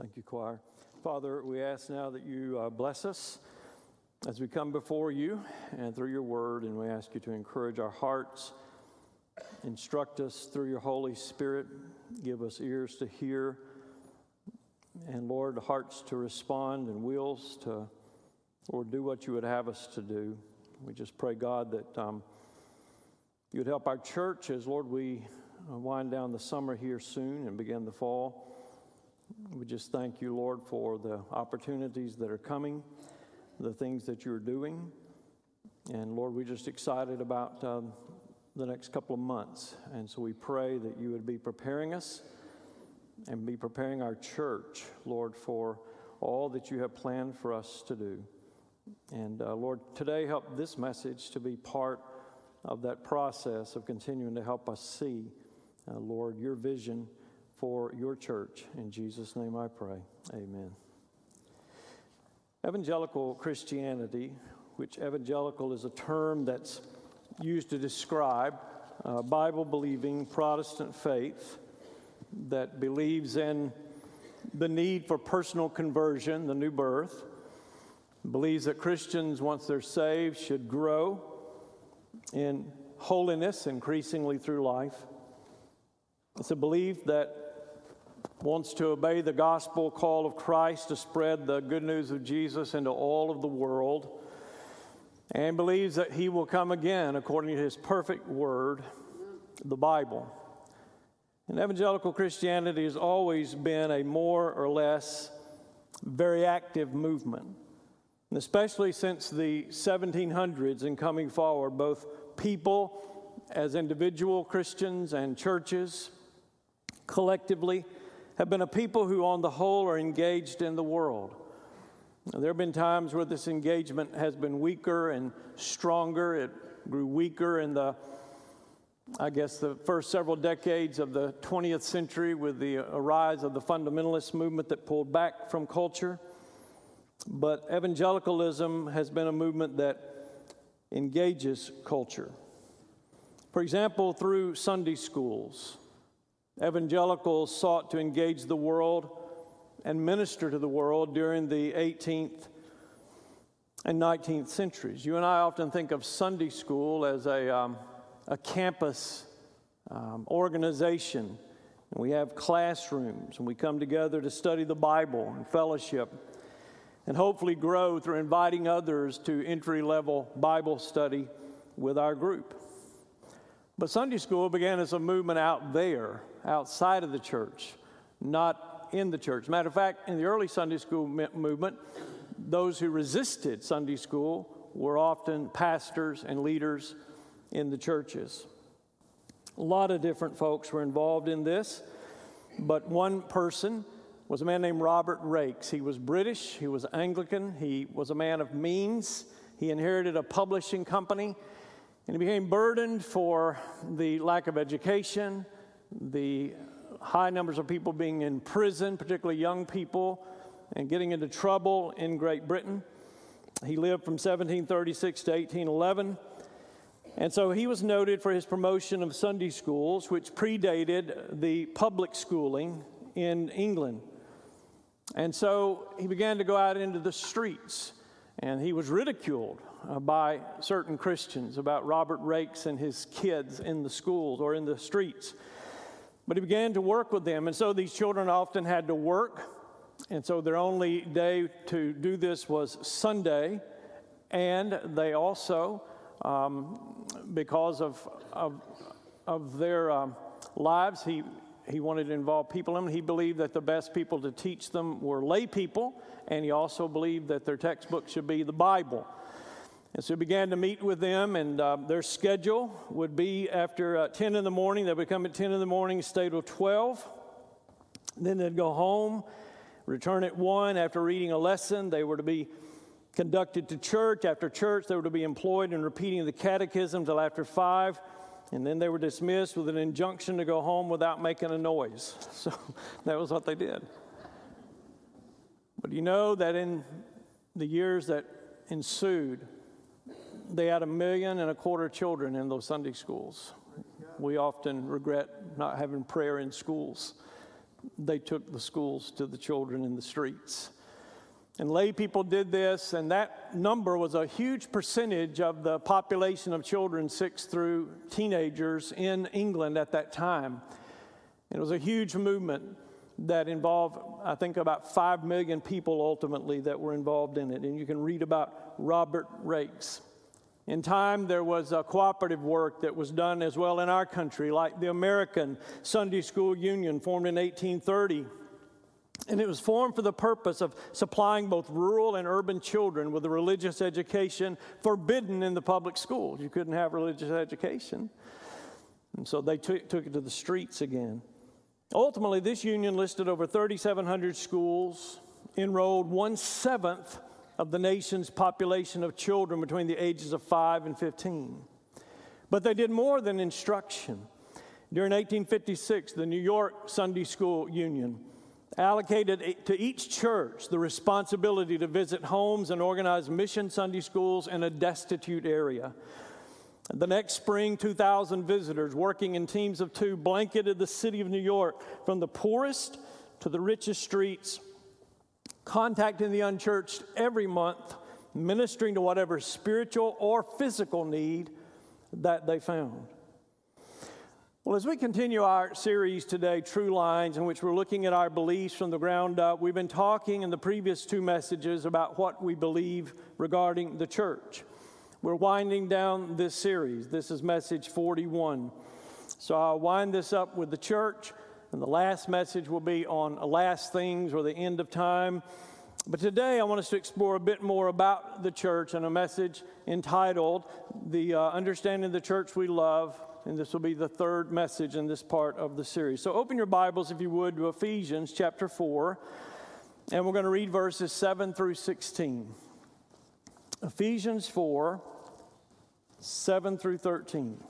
Thank you, choir. Father, we ask now that you uh, bless us as we come before you and through your word, and we ask you to encourage our hearts, instruct us through your Holy Spirit, give us ears to hear, and Lord, hearts to respond and wills to, Lord, do what you would have us to do. We just pray, God, that um, you would help our church as, Lord, we uh, wind down the summer here soon and begin the fall. We just thank you, Lord, for the opportunities that are coming, the things that you're doing. And Lord, we're just excited about um, the next couple of months. And so we pray that you would be preparing us and be preparing our church, Lord, for all that you have planned for us to do. And uh, Lord, today help this message to be part of that process of continuing to help us see, uh, Lord, your vision for your church. In Jesus' name I pray. Amen. Evangelical Christianity, which evangelical is a term that's used to describe uh, Bible believing Protestant faith that believes in the need for personal conversion, the new birth, believes that Christians, once they're saved, should grow in holiness increasingly through life. It's a belief that wants to obey the gospel call of Christ to spread the good news of Jesus into all of the world and believes that he will come again according to his perfect word, the Bible. And evangelical Christianity has always been a more or less very active movement. Especially since the 1700s and coming forward, both people as individual Christians and churches collectively have been a people who, on the whole, are engaged in the world. There have been times where this engagement has been weaker and stronger. It grew weaker in the, I guess, the first several decades of the 20th century with the rise of the fundamentalist movement that pulled back from culture. But evangelicalism has been a movement that engages culture. For example, through Sunday schools, Evangelicals sought to engage the world and minister to the world during the 18th and 19th centuries. You and I often think of Sunday school as a, um, a campus um, organization. And we have classrooms, and we come together to study the Bible and fellowship, and hopefully grow through inviting others to entry level Bible study with our group. But Sunday school began as a movement out there outside of the church, not in the church. Matter of fact, in the early Sunday school movement, those who resisted Sunday school were often pastors and leaders in the churches. A lot of different folks were involved in this, but one person was a man named Robert Raikes. He was British, he was Anglican, he was a man of means. He inherited a publishing company, and he became burdened for the lack of education, the high numbers of people being in prison, particularly young people, and getting into trouble in Great Britain. He lived from 1736 to 1811. And so he was noted for his promotion of Sunday schools, which predated the public schooling in England. And so he began to go out into the streets, and he was ridiculed by certain Christians about Robert Raikes and his kids in the schools or in the streets. But he began to work with them. And so these children often had to work. And so their only day to do this was Sunday. And they also, um, because of, of, of their um, lives, he, he wanted to involve people in them. He believed that the best people to teach them were lay people. And he also believed that their textbook should be the Bible. And so we began to meet with them, and uh, their schedule would be after uh, 10 in the morning. They would come at 10 in the morning, stay till 12. Then they'd go home, return at 1. After reading a lesson, they were to be conducted to church. After church, they were to be employed in repeating the catechism till after 5. And then they were dismissed with an injunction to go home without making a noise. So that was what they did. But you know that in the years that ensued, they had a million and a quarter children in those Sunday schools. We often regret not having prayer in schools they took the schools to the children in the streets. And lay people did this, and that number was a huge percentage of the population of children, six through teenagers in England at that time. It was a huge movement that involved, I think, about 5 million people ultimately that were involved in it. And you can read about Robert Raikes. In time, there was a cooperative work that was done as well in our country, like the American Sunday School Union, formed in 1830. And it was formed for the purpose of supplying both rural and urban children with a religious education forbidden in the public schools. You couldn't have religious education. And so they took, took it to the streets again. Ultimately, this union listed over 3,700 schools, enrolled one seventh of the nation's population of children between the ages of 5 and 15. But they did more than instruction. During 1856, the New York Sunday School Union allocated to each church the responsibility to visit homes and organize mission Sunday schools in a destitute area. The next spring, 2,000 visitors working in teams of two blanketed the city of New York from the poorest to the richest streets, contacting the unchurched every month, ministering to whatever spiritual or physical need that they found. Well, as we continue our series today, True Lines, in which we're looking at our beliefs from the ground up, we've been talking in the previous two messages about what we believe regarding the church. We're winding down this series. This is message 41. So I'll wind this up with the church, and the last message will be on last things or the end of time. But today I want us to explore a bit more about the church and a message entitled The uh, Understanding the Church We Love. And this will be the third message in this part of the series. So open your Bibles, if you would, to Ephesians chapter 4. And we're going to read verses 7 through 16. Ephesians 4, 7 through 13.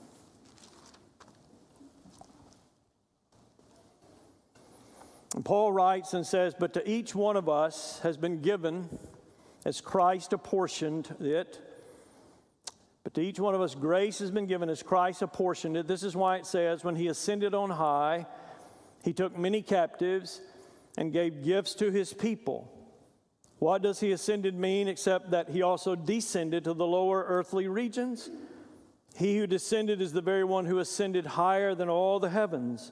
Paul writes and says, But to each one of us has been given, as Christ apportioned it, but to each one of us grace has been given as Christ apportioned it. This is why it says, When he ascended on high, he took many captives and gave gifts to his people. What does he ascended mean except that he also descended to the lower earthly regions? He who descended is the very one who ascended higher than all the heavens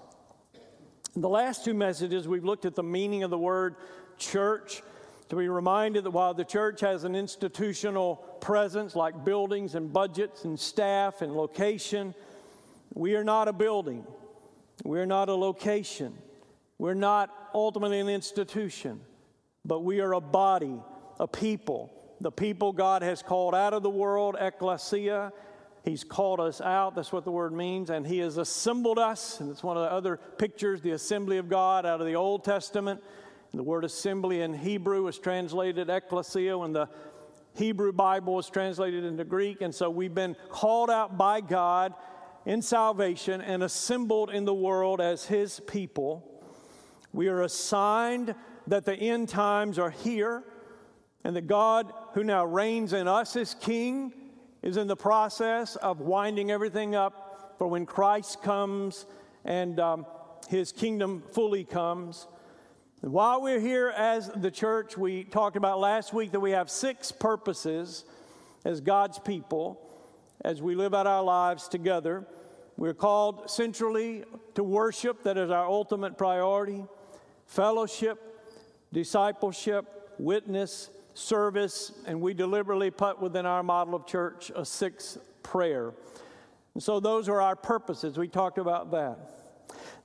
The last two messages, we've looked at the meaning of the word church to be reminded that while the church has an institutional presence like buildings and budgets and staff and location, we are not a building. We're not a location. We're not ultimately an institution but we are a body, a people. The people God has called out of the world, ecclesia. He's called us out. That's what the word means. And He has assembled us. And it's one of the other pictures, the assembly of God out of the Old Testament. And the word assembly in Hebrew is translated ecclesia when the Hebrew Bible is translated into Greek. And so we've been called out by God in salvation and assembled in the world as His people. We are assigned that the end times are here and that God, who now reigns in us as King, is in the process of winding everything up for when Christ comes and um, his kingdom fully comes. And while we're here as the church, we talked about last week that we have six purposes as God's people as we live out our lives together. We're called centrally to worship, that is our ultimate priority, fellowship, discipleship, witness, service, and we deliberately put within our model of church a sixth prayer. And so those are our purposes. We talked about that.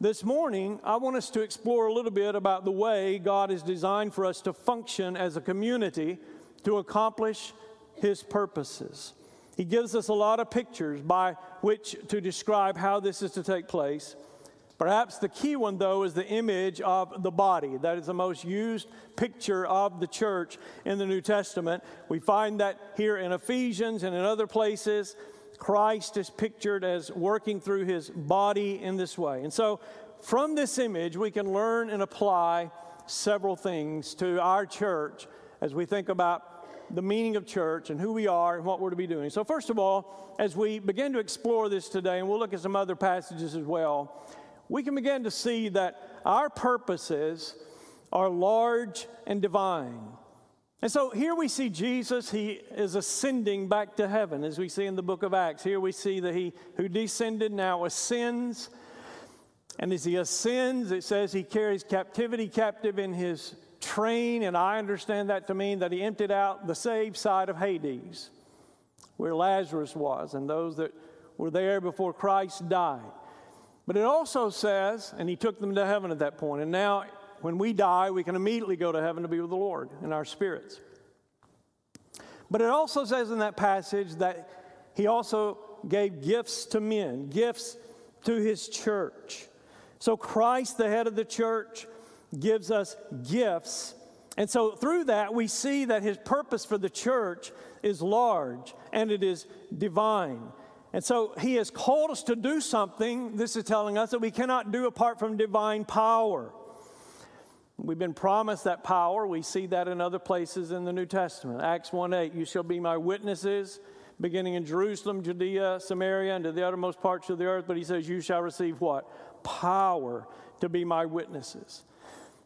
This morning, I want us to explore a little bit about the way God has designed for us to function as a community to accomplish His purposes. He gives us a lot of pictures by which to describe how this is to take place. Perhaps the key one, though, is the image of the body. That is the most used picture of the church in the New Testament. We find that here in Ephesians and in other places. Christ is pictured as working through his body in this way. And so, from this image, we can learn and apply several things to our church as we think about the meaning of church and who we are and what we're to be doing. So, first of all, as we begin to explore this today, and we'll look at some other passages as well, we can begin to see that our purposes are large and divine. And so here we see Jesus, he is ascending back to heaven, as we see in the book of Acts. Here we see that he who descended now ascends. And as he ascends, it says he carries captivity captive in his train. And I understand that to mean that he emptied out the saved side of Hades, where Lazarus was, and those that were there before Christ died. But it also says, and he took them to heaven at that point. And now, when we die, we can immediately go to heaven to be with the Lord in our spirits. But it also says in that passage that he also gave gifts to men, gifts to his church. So Christ, the head of the church, gives us gifts. And so through that, we see that his purpose for the church is large and it is divine. And so he has called us to do something, this is telling us that we cannot do apart from divine power. We've been promised that power. We see that in other places in the New Testament. Acts 1 8, you shall be my witnesses, beginning in Jerusalem, Judea, Samaria, and to the uttermost parts of the earth. But he says, You shall receive what? Power to be my witnesses.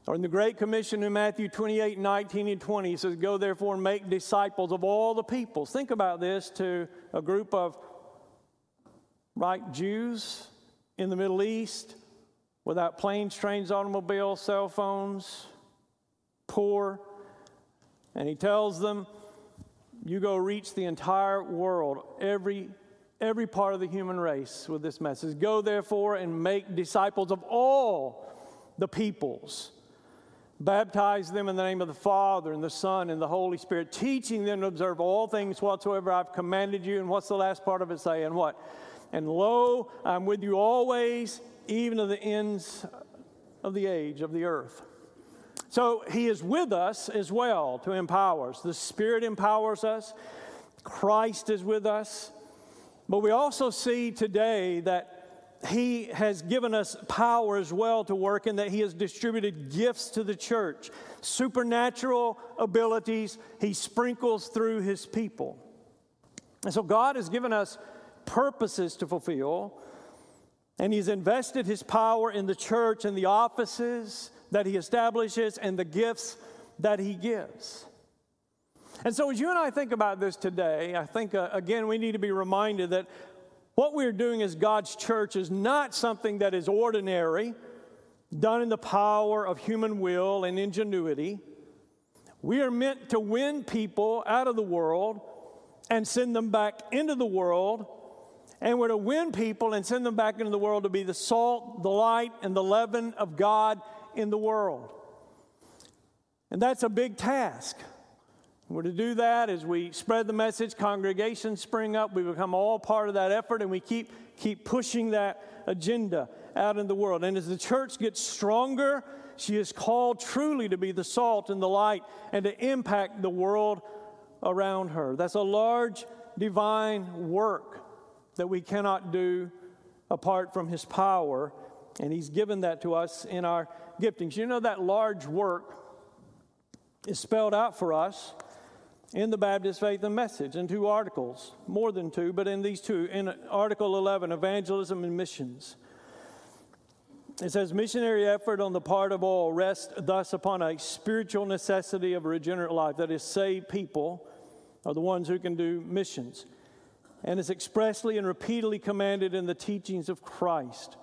Or in the Great Commission in Matthew 28 19 and 20, he says, Go therefore and make disciples of all the peoples. Think about this to a group of right Jews in the Middle East without planes, trains, automobiles, cell phones, poor. And he tells them, You go reach the entire world, every, every part of the human race with this message. Go therefore and make disciples of all the peoples. Baptize them in the name of the Father and the Son and the Holy Spirit, teaching them to observe all things whatsoever I've commanded you. And what's the last part of it saying? What? And lo, I'm with you always, even to the ends of the age of the earth. So he is with us as well to empower us. The Spirit empowers us, Christ is with us. But we also see today that he has given us power as well to work, and that he has distributed gifts to the church, supernatural abilities he sprinkles through his people. And so God has given us purposes to fulfill. And he's invested his power in the church and the offices that he establishes and the gifts that he gives. And so, as you and I think about this today, I think, uh, again, we need to be reminded that what we're doing as God's church is not something that is ordinary, done in the power of human will and ingenuity. We are meant to win people out of the world and send them back into the world and we're to win people and send them back into the world to be the salt, the light, and the leaven of God in the world. And that's a big task. We're to do that as we spread the message, congregations spring up, we become all part of that effort, and we keep, keep pushing that agenda out in the world. And as the church gets stronger, she is called truly to be the salt and the light and to impact the world around her. That's a large divine work that we cannot do apart from His power, and He's given that to us in our giftings. You know, that large work is spelled out for us in the Baptist Faith and Message in two articles, more than two, but in these two. In Article 11, Evangelism and Missions. It says, missionary effort on the part of all rests thus upon a spiritual necessity of a regenerate life. That is, saved people are the ones who can do missions and is expressly and repeatedly commanded in the teachings of Christ.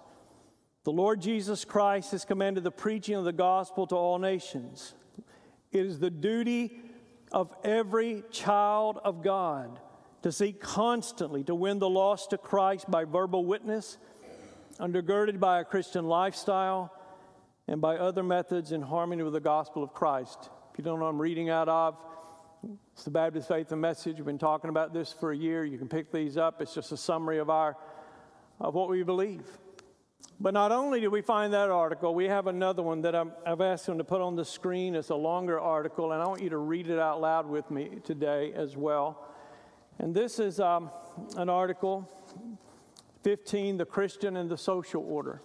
The Lord Jesus Christ has commanded the preaching of the gospel to all nations. It is the duty of every child of God to seek constantly to win the lost to Christ by verbal witness, undergirded by a Christian lifestyle, and by other methods in harmony with the gospel of Christ. If you don't know I'm reading out of, it's the Baptist Faith and Message. We've been talking about this for a year. You can pick these up. It's just a summary of our of what we believe. But not only do we find that article, we have another one that i have asked them to put on the screen. It's a longer article, and I want you to read it out loud with me today as well. And this is um, an article 15 The Christian and the Social Order.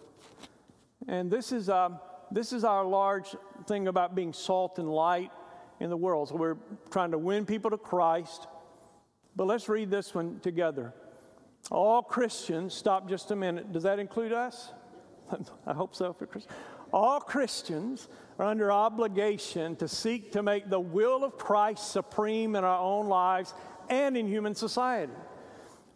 And this is, um, this is our large thing about being salt and light in the world. So we're trying to win people to Christ. But let's read this one together. All Christians, stop just a minute. Does that include us? I hope so. All Christians are under obligation to seek to make the will of Christ supreme in our own lives and in human society.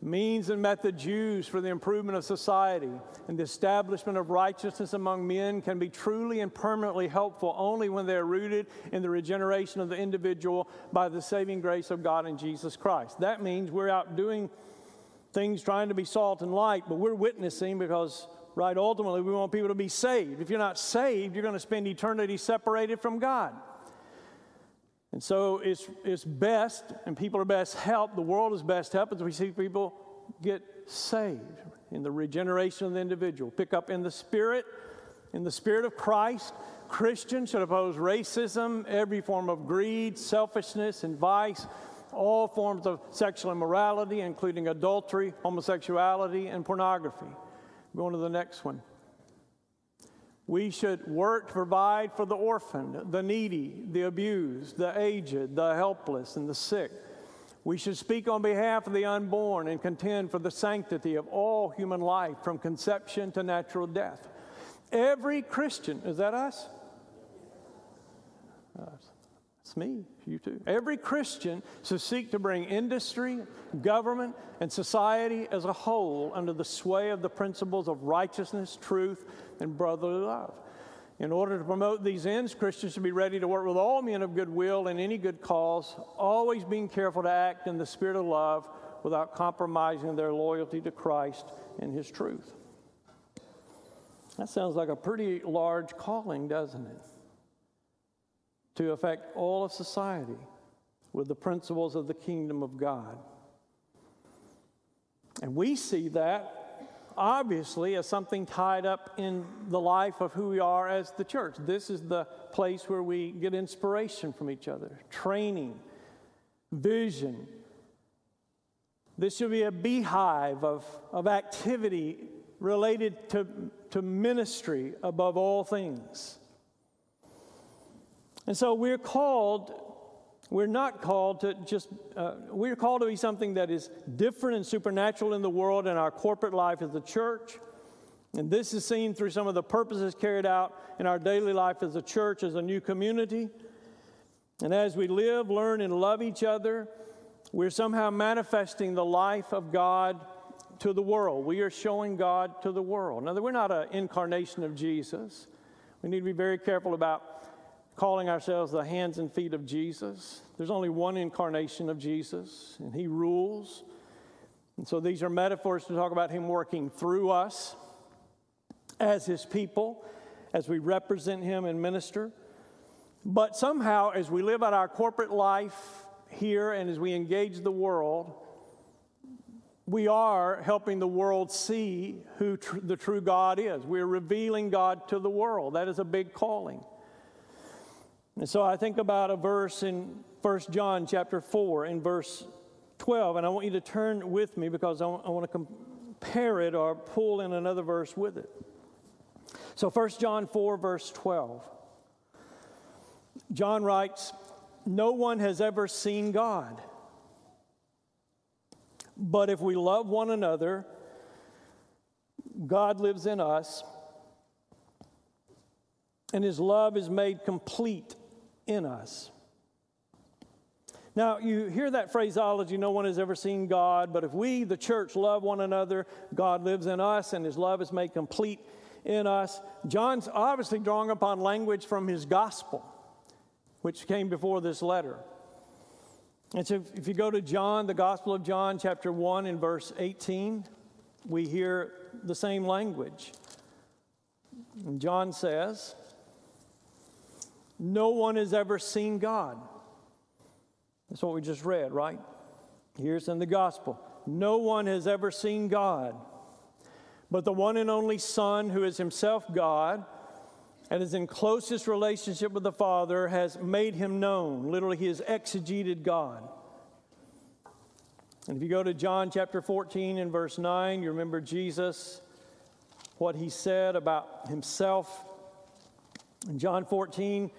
Means and methods used for the improvement of society and the establishment of righteousness among men can be truly and permanently helpful only when they are rooted in the regeneration of the individual by the saving grace of God in Jesus Christ. That means we're out doing things trying to be salt and light, but we're witnessing because right? Ultimately, we want people to be saved. If you're not saved, you're going to spend eternity separated from God. And so it's, it's best, and people are best helped, the world is best helped as we see people get saved in the regeneration of the individual. Pick up in the Spirit, in the Spirit of Christ. Christians should oppose racism, every form of greed, selfishness, and vice, all forms of sexual immorality, including adultery, homosexuality, and pornography. Going to the next one. We should work to provide for the orphaned, the needy, the abused, the aged, the helpless, and the sick. We should speak on behalf of the unborn and contend for the sanctity of all human life from conception to natural death. Every Christian, is that us? It's me, you too. Every Christian should seek to bring industry, government, and society as a whole under the sway of the principles of righteousness, truth, and brotherly love. In order to promote these ends, Christians should be ready to work with all men of goodwill in any good cause, always being careful to act in the spirit of love without compromising their loyalty to Christ and His truth. That sounds like a pretty large calling, doesn't it? to affect all of society with the principles of the kingdom of God. And we see that obviously as something tied up in the life of who we are as the church. This is the place where we get inspiration from each other, training, vision. This should be a beehive of, of activity related to, to ministry above all things. And so we're called, we're not called to just, uh, we're called to be something that is different and supernatural in the world and our corporate life as a church. And this is seen through some of the purposes carried out in our daily life as a church, as a new community. And as we live, learn, and love each other, we're somehow manifesting the life of God to the world. We are showing God to the world. Now, we're not an incarnation of Jesus. We need to be very careful about calling ourselves the hands and feet of Jesus. There's only one incarnation of Jesus, and He rules. And so these are metaphors to talk about Him working through us as His people, as we represent Him and minister. But somehow, as we live out our corporate life here and as we engage the world, we are helping the world see who tr- the true God is. We're revealing God to the world. That is a big calling. And so I think about a verse in 1 John chapter 4 in verse 12, and I want you to turn with me because I want, to compare it or pull in another verse with it. So 1 John 4, verse 12. John writes, No one has ever seen God. But if we love one another, God lives in us, and his love is made complete in us. Now, you hear that phraseology no one has ever seen God, but if we, the church, love one another, God lives in us and his love is made complete in us. John's obviously drawing upon language from his gospel, which came before this letter. And so if you go to John, the Gospel of John, chapter 1, and verse 18, we hear the same language. And John says, no one has ever seen God. That's what we just read, right? Here's in the gospel. No one has ever seen God. but the one and only Son, who is himself God and is in closest relationship with the Father, has made him known. Literally, he has exegeted God. And if you go to John chapter 14 and verse 9, you remember Jesus, what he said about himself. In John 14,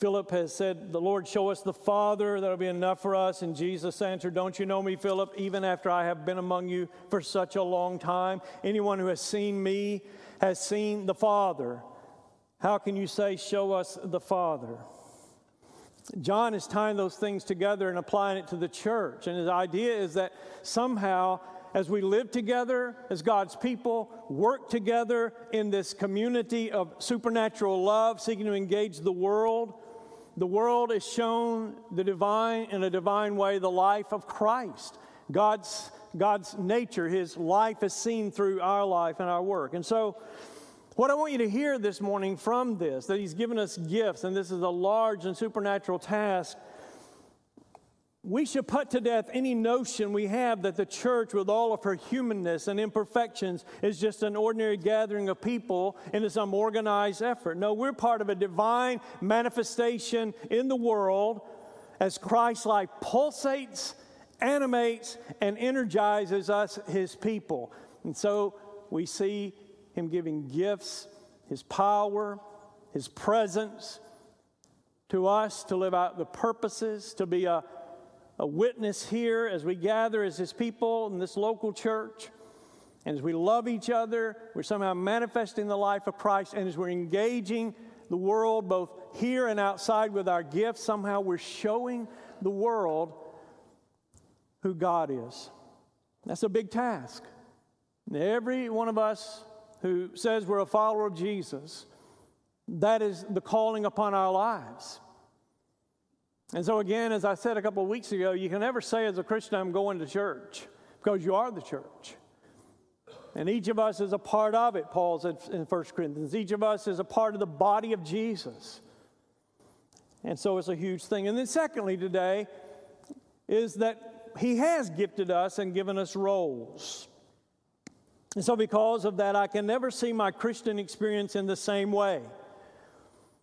Philip has said, The Lord, show us the Father, that'll be enough for us. And Jesus answered, Don't you know me, Philip, even after I have been among you for such a long time? Anyone who has seen me has seen the Father. How can you say, Show us the Father? John is tying those things together and applying it to the church. And his idea is that somehow, as we live together as God's people, work together in this community of supernatural love, seeking to engage the world, the world is shown the divine in a divine way the life of Christ. God's, God's nature, his life is seen through our life and our work. And so what I want you to hear this morning from this, that He's given us gifts, and this is a large and supernatural task. We should put to death any notion we have that the church, with all of her humanness and imperfections, is just an ordinary gathering of people in some organized effort. No, we're part of a divine manifestation in the world as Christ life pulsates, animates, and energizes us, his people. And so we see him giving gifts, His power, His presence to us to live out the purposes, to be a, a witness here as we gather as His people in this local church. And as we love each other, we're somehow manifesting the life of Christ. And as we're engaging the world both here and outside with our gifts, somehow we're showing the world who God is. That's a big task. Every one of us who says we're a follower of Jesus, that is the calling upon our lives. And so, again, as I said a couple of weeks ago, you can never say as a Christian, I'm going to church, because you are the church. And each of us is a part of it, Paul said in 1 Corinthians. Each of us is a part of the body of Jesus. And so it's a huge thing. And then, secondly, today, is that he has gifted us and given us roles. And so, because of that, I can never see my Christian experience in the same way.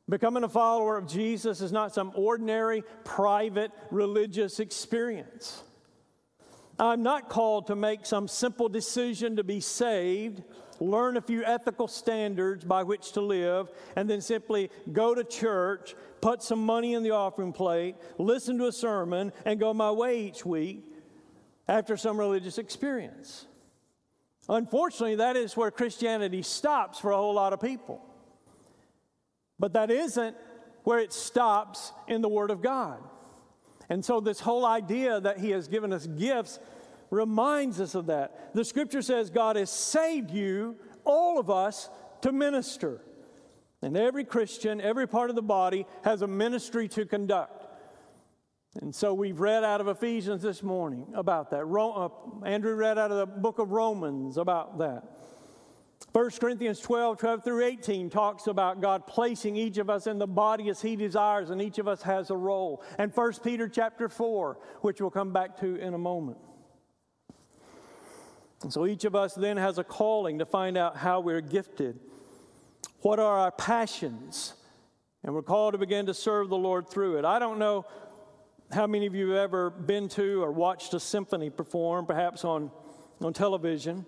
Becoming a follower of Jesus is not some ordinary, private, religious experience. I'm not called to make some simple decision to be saved, learn a few ethical standards by which to live, and then simply go to church, put some money in the offering plate, listen to a sermon, and go my way each week after some religious experience. Unfortunately, that is where Christianity stops for a whole lot of people. But that isn't where it stops in the Word of God. And so, this whole idea that He has given us gifts reminds us of that. The scripture says God has saved you, all of us, to minister. And every Christian, every part of the body, has a ministry to conduct. And so we've read out of Ephesians this morning about that. Uh, Andrew read out of the book of Romans about that. 1 Corinthians 12, 12 through 18 talks about God placing each of us in the body as He desires, and each of us has a role. And 1 Peter chapter 4, which we'll come back to in a moment. And so each of us then has a calling to find out how we're gifted. What are our passions? And we're called to begin to serve the Lord through it. I don't know how many of you have ever been to or watched a symphony perform, perhaps on, on television?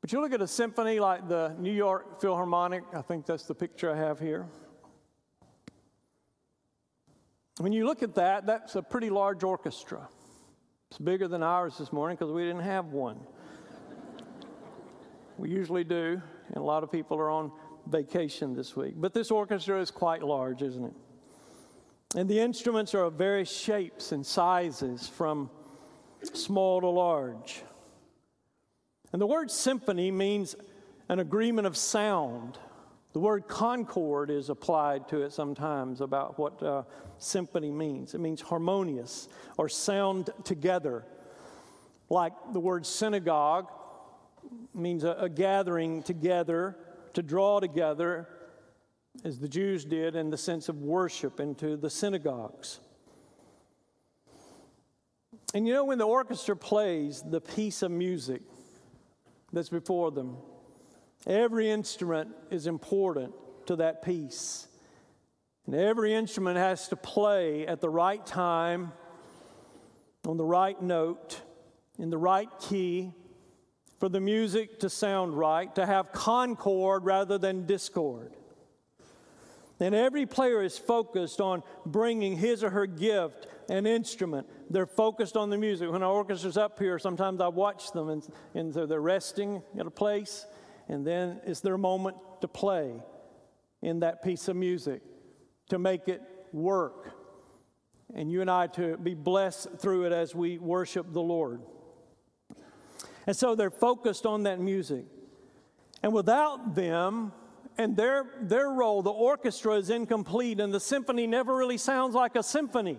But you look at a symphony like the New York Philharmonic, I think that's the picture I have here. When you look at that, that's a pretty large orchestra. It's bigger than ours this morning because we didn't have one. we usually do, and a lot of people are on vacation this week. But this orchestra is quite large, isn't it? And the instruments are of various shapes and sizes, from small to large. And the word symphony means an agreement of sound. The word concord is applied to it sometimes about what uh, symphony means. It means harmonious or sound together. Like the word synagogue means a, a gathering together, to draw together, as the Jews did in the sense of worship into the synagogues. And you know, when the orchestra plays the piece of music, that's before them. Every instrument is important to that piece. And every instrument has to play at the right time, on the right note, in the right key, for the music to sound right, to have concord rather than discord. And every player is focused on bringing his or her gift and instrument. They're focused on the music. When our orchestra's up here, sometimes I watch them and, and they're resting at a place, and then it's their moment to play in that piece of music to make it work. And you and I to be blessed through it as we worship the Lord. And so they're focused on that music. And without them and their, their role, the orchestra is incomplete, and the symphony never really sounds like a symphony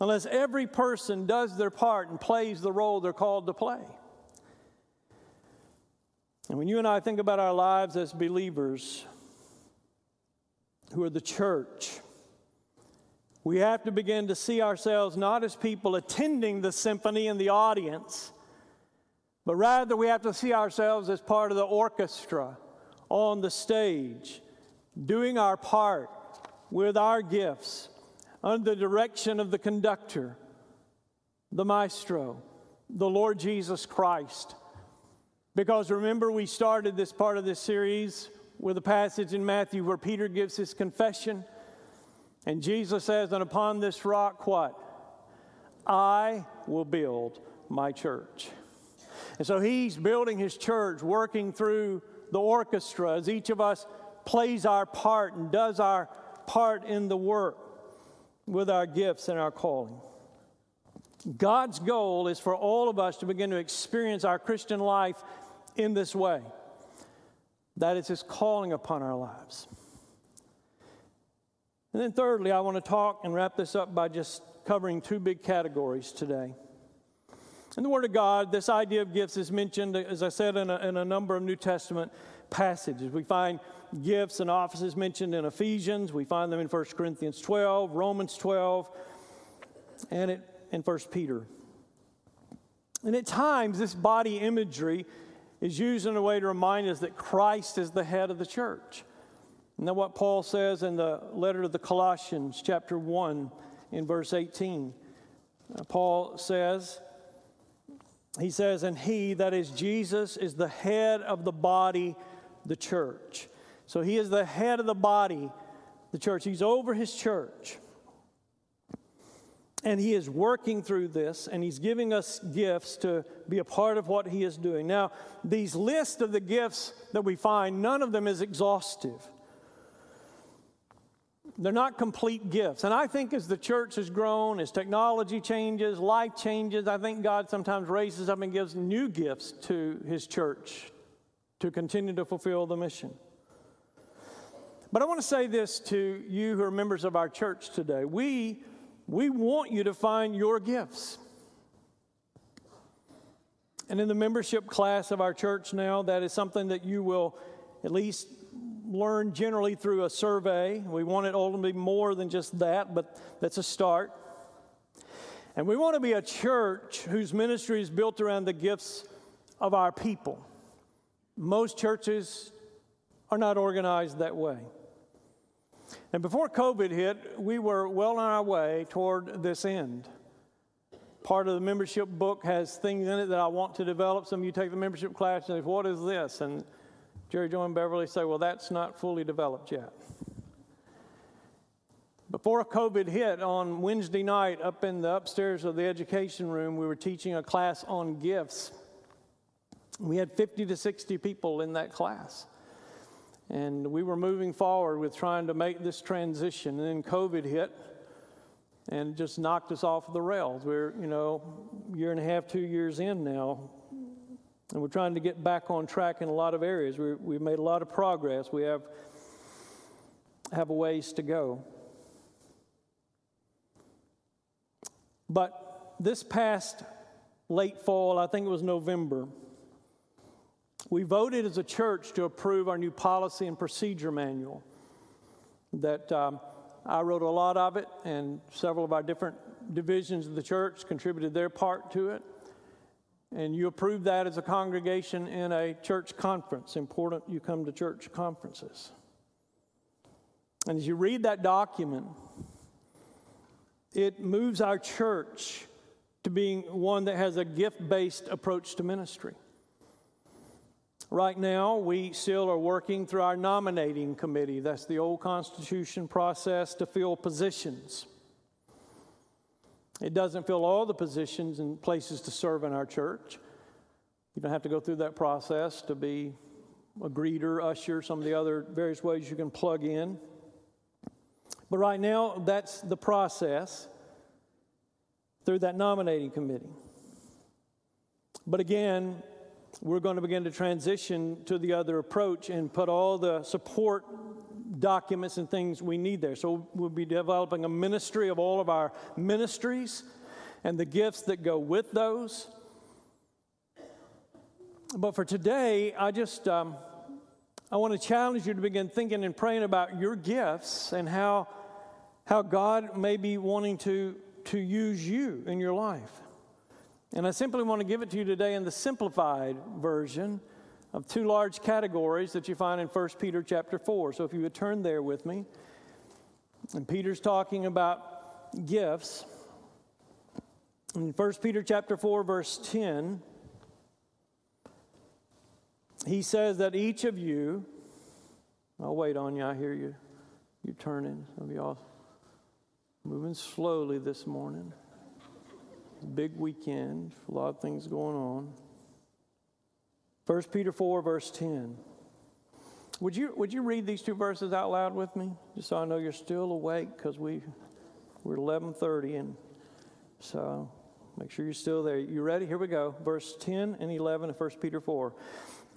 unless every person does their part and plays the role they're called to play. And when you and I think about our lives as believers, who are the church, we have to begin to see ourselves not as people attending the symphony in the audience, but rather we have to see ourselves as part of the orchestra on the stage, doing our part with our gifts under the direction of the conductor, the maestro, the Lord Jesus Christ. Because remember, we started this part of this series with a passage in Matthew where Peter gives his confession. And Jesus says, And upon this rock, what? I will build my church. And so he's building his church, working through the orchestra as each of us plays our part and does our part in the work with our gifts and our calling. God's goal is for all of us to begin to experience our Christian life in this way. That is His calling upon our lives. And then, thirdly, I want to talk and wrap this up by just covering two big categories today. In the Word of God, this idea of gifts is mentioned, as I said, in a, in a number of New Testament passages. We find gifts and offices mentioned in Ephesians, we find them in 1 Corinthians 12, Romans 12, and it, in 1 Peter. And at times, this body imagery is used in a way to remind us that Christ is the head of the church. And then what Paul says in the letter to the Colossians, chapter 1, in verse 18. Uh, Paul says, he says, and he, that is Jesus, is the head of the body, the church. So he is the head of the body, the church. He's over his church. And he is working through this, and he's giving us gifts to be a part of what he is doing. Now, these lists of the gifts that we find, none of them is exhaustive. They're not complete gifts. And I think as the church has grown, as technology changes, life changes, I think God sometimes raises up and gives new gifts to his church to continue to fulfill the mission. But I want to say this to you who are members of our church today. We, we want you to find your gifts. And in the membership class of our church now, that is something that you will at least learn generally through a survey. We want it ultimately more than just that, but that's a start. And we want to be a church whose ministry is built around the gifts of our people. Most churches are not organized that way. And before COVID hit, we were well on our way toward this end. Part of the membership book has things in it that I want to develop. Some of you take the membership class and say, What is this? And Jerry, Joe, and Beverly say, Well, that's not fully developed yet. Before COVID hit on Wednesday night, up in the upstairs of the education room, we were teaching a class on gifts. We had 50 to 60 people in that class. And we were moving forward with trying to make this transition. And then COVID hit and just knocked us off the rails. We're, you know, year and a half, two years in now, and we're trying to get back on track in a lot of areas. we we've made a lot of progress. We have, have a ways to go. But this past late fall, I think it was November, we voted as a church to approve our new policy and procedure manual. That um, I wrote a lot of it, and several of our different divisions of the church contributed their part to it. and you approve that as a congregation in a church conference. Important you come to church conferences. And as you read that document, it moves our church to being one that has a gift based approach to ministry. Right now, we still are working through our nominating committee. That's the old Constitution process to fill positions. It doesn't fill all the positions and places to serve in our church. You don't have to go through that process to be a greeter, usher, some of the other various ways you can plug in. But right now, that's the process through that nominating committee. But again, we're going to begin to transition to the other approach and put all the support documents and things we need there. So we'll be developing a ministry of all of our ministries and the gifts that go with those. But for today, I just um, I want to challenge you to begin thinking and praying about your gifts and how how God may be wanting to to use you in your life. And I simply want to give it to you today in the simplified version of two large categories that you find in 1 Peter chapter 4. So if you would turn there with me. And Peter's talking about gifts. In 1 Peter chapter 4 verse 10, he says that each of you I'll wait on you. I hear you. You're turning. Some of y'all moving slowly this morning. Big weekend, a lot of things going on. 1 Peter 4, verse 10. Would you, would you read these two verses out loud with me? Just so I know you're still awake because we, we're 1130 and so make sure you're still there. You ready? Here we go. Verse 10 and 11 of 1 Peter 4.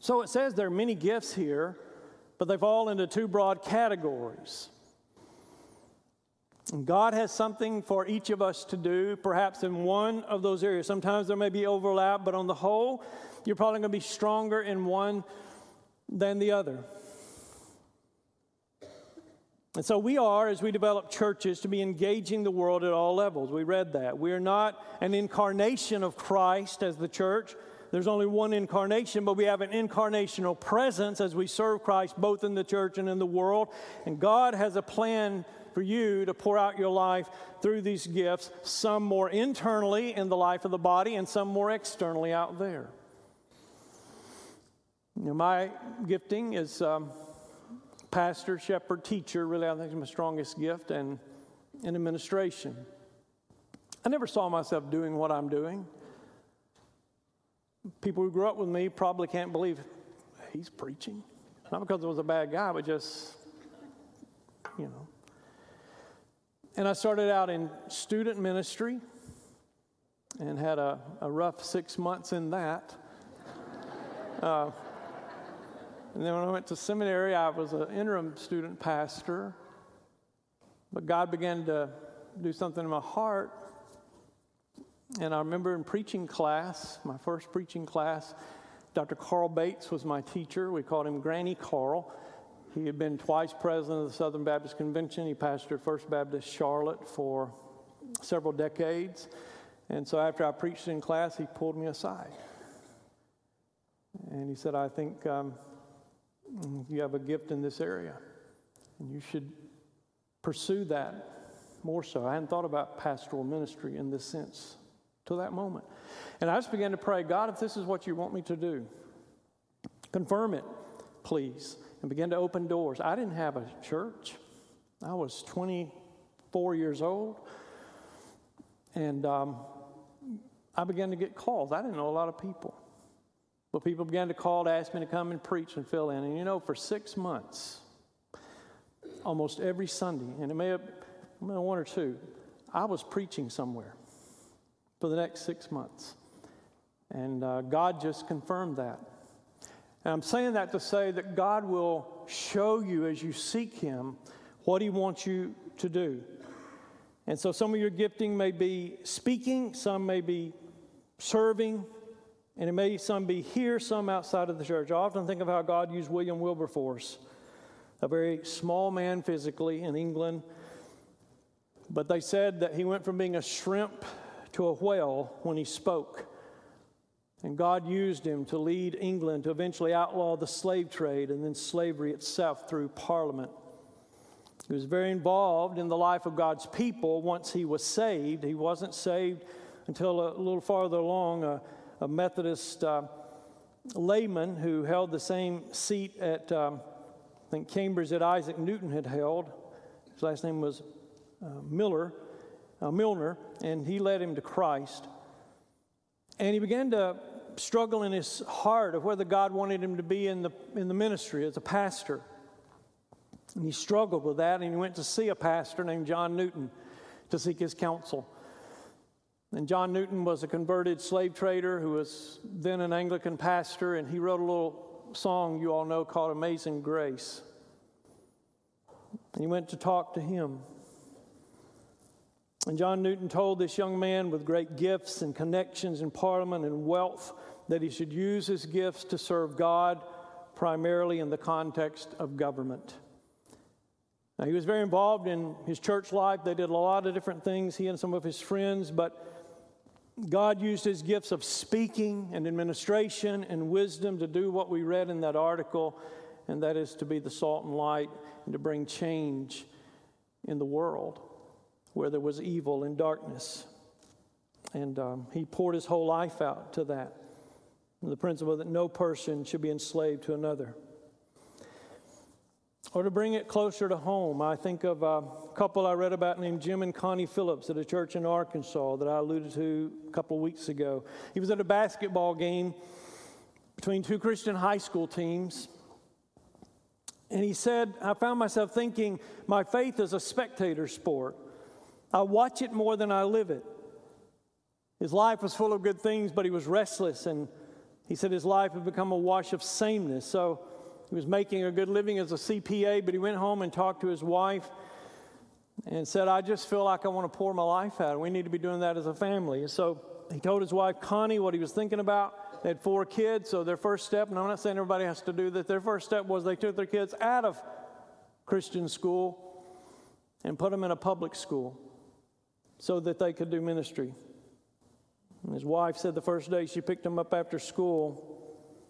So it says there are many gifts here, but they fall into two broad categories. And God has something for each of us to do, perhaps in one of those areas. Sometimes there may be overlap, but on the whole, you're probably going to be stronger in one than the other. And so we are, as we develop churches, to be engaging the world at all levels. We read that. We are not an incarnation of Christ as the church. There's only one incarnation, but we have an incarnational presence as we serve Christ both in the church and in the world. And God has a plan for you to pour out your life through these gifts, some more internally in the life of the body and some more externally out there. You know, my gifting is um, pastor, shepherd, teacher, really, I think is my strongest gift, and in administration. I never saw myself doing what I'm doing people who grew up with me probably can't believe he's preaching. Not because I was a bad guy, but just, you know. And I started out in student ministry and had a, a rough six months in that. Uh, and then when I went to seminary, I was an interim student pastor. But God began to do something in my heart and I remember in preaching class, my first preaching class, Dr. Carl Bates was my teacher. We called him Granny Carl. He had been twice president of the Southern Baptist Convention. He pastored First Baptist Charlotte for several decades. And so after I preached in class, he pulled me aside. And he said, I think um, you have a gift in this area, and you should pursue that more so. I hadn't thought about pastoral ministry in this sense till that moment. And I just began to pray, God, if this is what you want me to do, confirm it, please. And begin to open doors. I didn't have a church. I was 24 years old. And um, I began to get calls. I didn't know a lot of people. But people began to call to ask me to come and preach and fill in. And you know, for six months, almost every Sunday, and it may have been one or two, I was preaching somewhere for the next six months. And uh, God just confirmed that. And I'm saying that to say that God will show you as you seek Him what He wants you to do. And so some of your gifting may be speaking, some may be serving, and it may some be here, some outside of the church. I often think of how God used William Wilberforce, a very small man physically in England. But they said that he went from being a shrimp to a whale when he spoke. And God used him to lead England to eventually outlaw the slave trade and then slavery itself through Parliament. He was very involved in the life of God's people once he was saved. He wasn't saved until a little farther along. A, a Methodist uh, layman who held the same seat at, um, I think, Cambridge that Isaac Newton had held. His last name was uh, Miller, uh, Milner, and he led him to Christ. And he began to struggle in his heart of whether God wanted him to be in the, in the ministry as a pastor. And he struggled with that, and he went to see a pastor named John Newton to seek his counsel. And John Newton was a converted slave trader who was then an Anglican pastor, and he wrote a little song you all know called Amazing Grace. And he went to talk to him. And John Newton told this young man with great gifts and connections in Parliament and wealth that he should use his gifts to serve God primarily in the context of government. Now, he was very involved in his church life. They did a lot of different things, he and some of his friends, but God used his gifts of speaking and administration and wisdom to do what we read in that article, and that is to be the salt and light and to bring change in the world where there was evil and darkness. And um, he poured his whole life out to that. The principle that no person should be enslaved to another. Or to bring it closer to home, I think of a couple I read about named Jim and Connie Phillips at a church in Arkansas that I alluded to a couple of weeks ago. He was at a basketball game between two Christian high school teams. And he said, I found myself thinking, my faith is a spectator sport. I watch it more than I live it. His life was full of good things, but he was restless. And he said his life had become a wash of sameness. So he was making a good living as a CPA, but he went home and talked to his wife and said, I just feel like I want to pour my life out. We need to be doing that as a family. And so he told his wife, Connie, what he was thinking about. They had four kids, so their first step, and I'm not saying everybody has to do that, their first step was they took their kids out of Christian school and put them in a public school so that they could do ministry. And his wife said the first day she picked them up after school,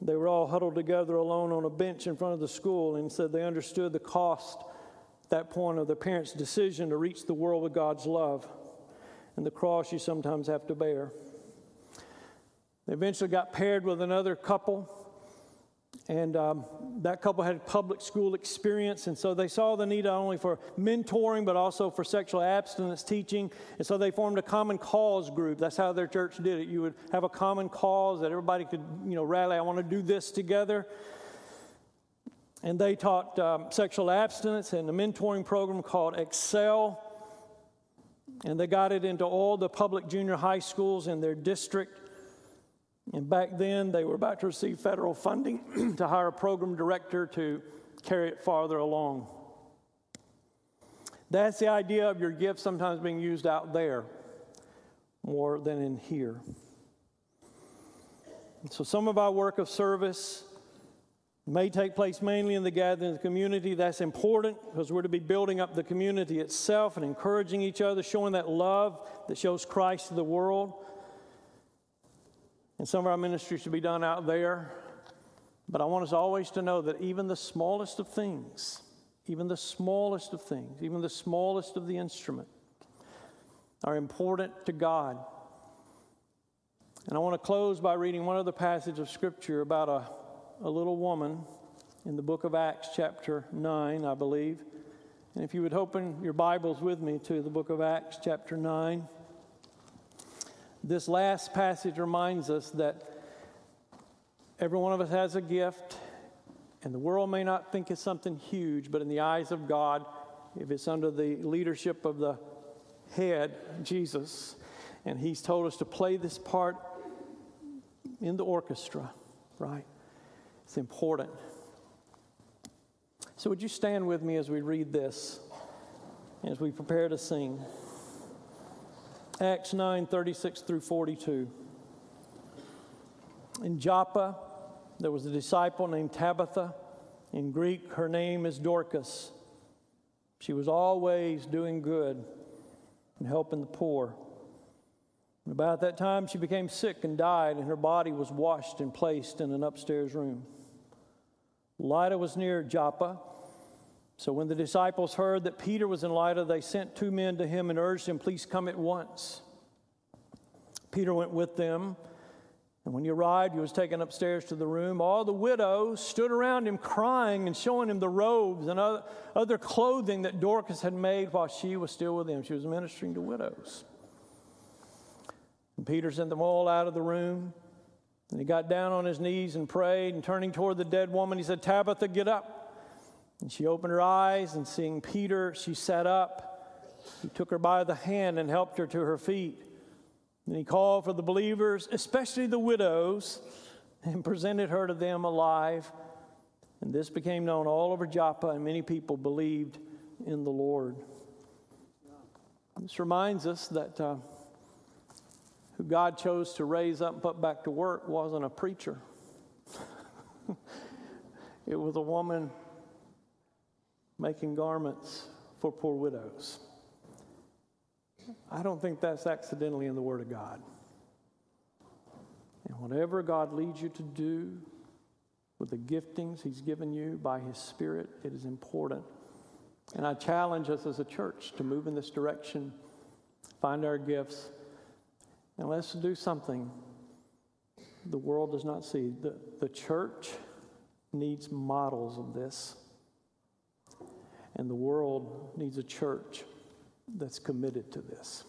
they were all huddled together alone on a bench in front of the school and said they understood the cost at that point of their parents' decision to reach the world with God's love and the cross you sometimes have to bear. They eventually got paired with another couple and um, that couple had public school experience, and so they saw the need not only for mentoring, but also for sexual abstinence teaching. And so they formed a common cause group. That's how their church did it. You would have a common cause that everybody could, you know, rally, I want to do this together. And they taught um, sexual abstinence and a mentoring program called Excel. And they got it into all the public junior high schools in their district. And back then, they were about to receive federal funding to hire a program director to carry it farther along. That's the idea of your gift sometimes being used out there more than in here. So, some of our work of service may take place mainly in the gathering of the community. That's important because we're to be building up the community itself and encouraging each other, showing that love that shows Christ to the world. And some of our ministry should be done out there. But I want us always to know that even the smallest of things, even the smallest of things, even the smallest of the instrument, are important to God. And I want to close by reading one other passage of Scripture about a, a little woman in the book of Acts, chapter 9, I believe. And if you would open your Bibles with me to the book of Acts, chapter 9. This last passage reminds us that every one of us has a gift, and the world may not think it's something huge, but in the eyes of God, if it's under the leadership of the head, Jesus, and He's told us to play this part in the orchestra, right? It's important. So, would you stand with me as we read this, as we prepare to sing? Acts 9 36 through 42. In Joppa, there was a disciple named Tabitha. In Greek, her name is Dorcas. She was always doing good and helping the poor. About that time, she became sick and died, and her body was washed and placed in an upstairs room. Lydda was near Joppa. So when the disciples heard that Peter was in Lydda, they sent two men to him and urged him, Please come at once. Peter went with them. And when he arrived, he was taken upstairs to the room. All the widows stood around him crying and showing him the robes and other, clothing that Dorcas had made while she was still with him. She was ministering to widows. And Peter sent them all out of the room. And he got down on his knees and prayed. And turning toward the dead woman, he said, Tabitha, get up. And she opened her eyes, and seeing Peter, she sat up. He took her by the hand and helped her to her feet. And he called for the believers, especially the widows, and presented her to them alive. And this became known all over Joppa, and many people believed in the Lord. This reminds us that uh, who God chose to raise up and put back to work wasn't a preacher, it was a woman making garments for poor widows. I don't think that's accidentally in the Word of God. And whatever God leads you to do with the giftings He's given you by His Spirit, it is important. And I challenge us as a church to move in this direction, find our gifts, and let's do something the world does not see. The, the church needs models of this, and the world needs a church that's committed to this.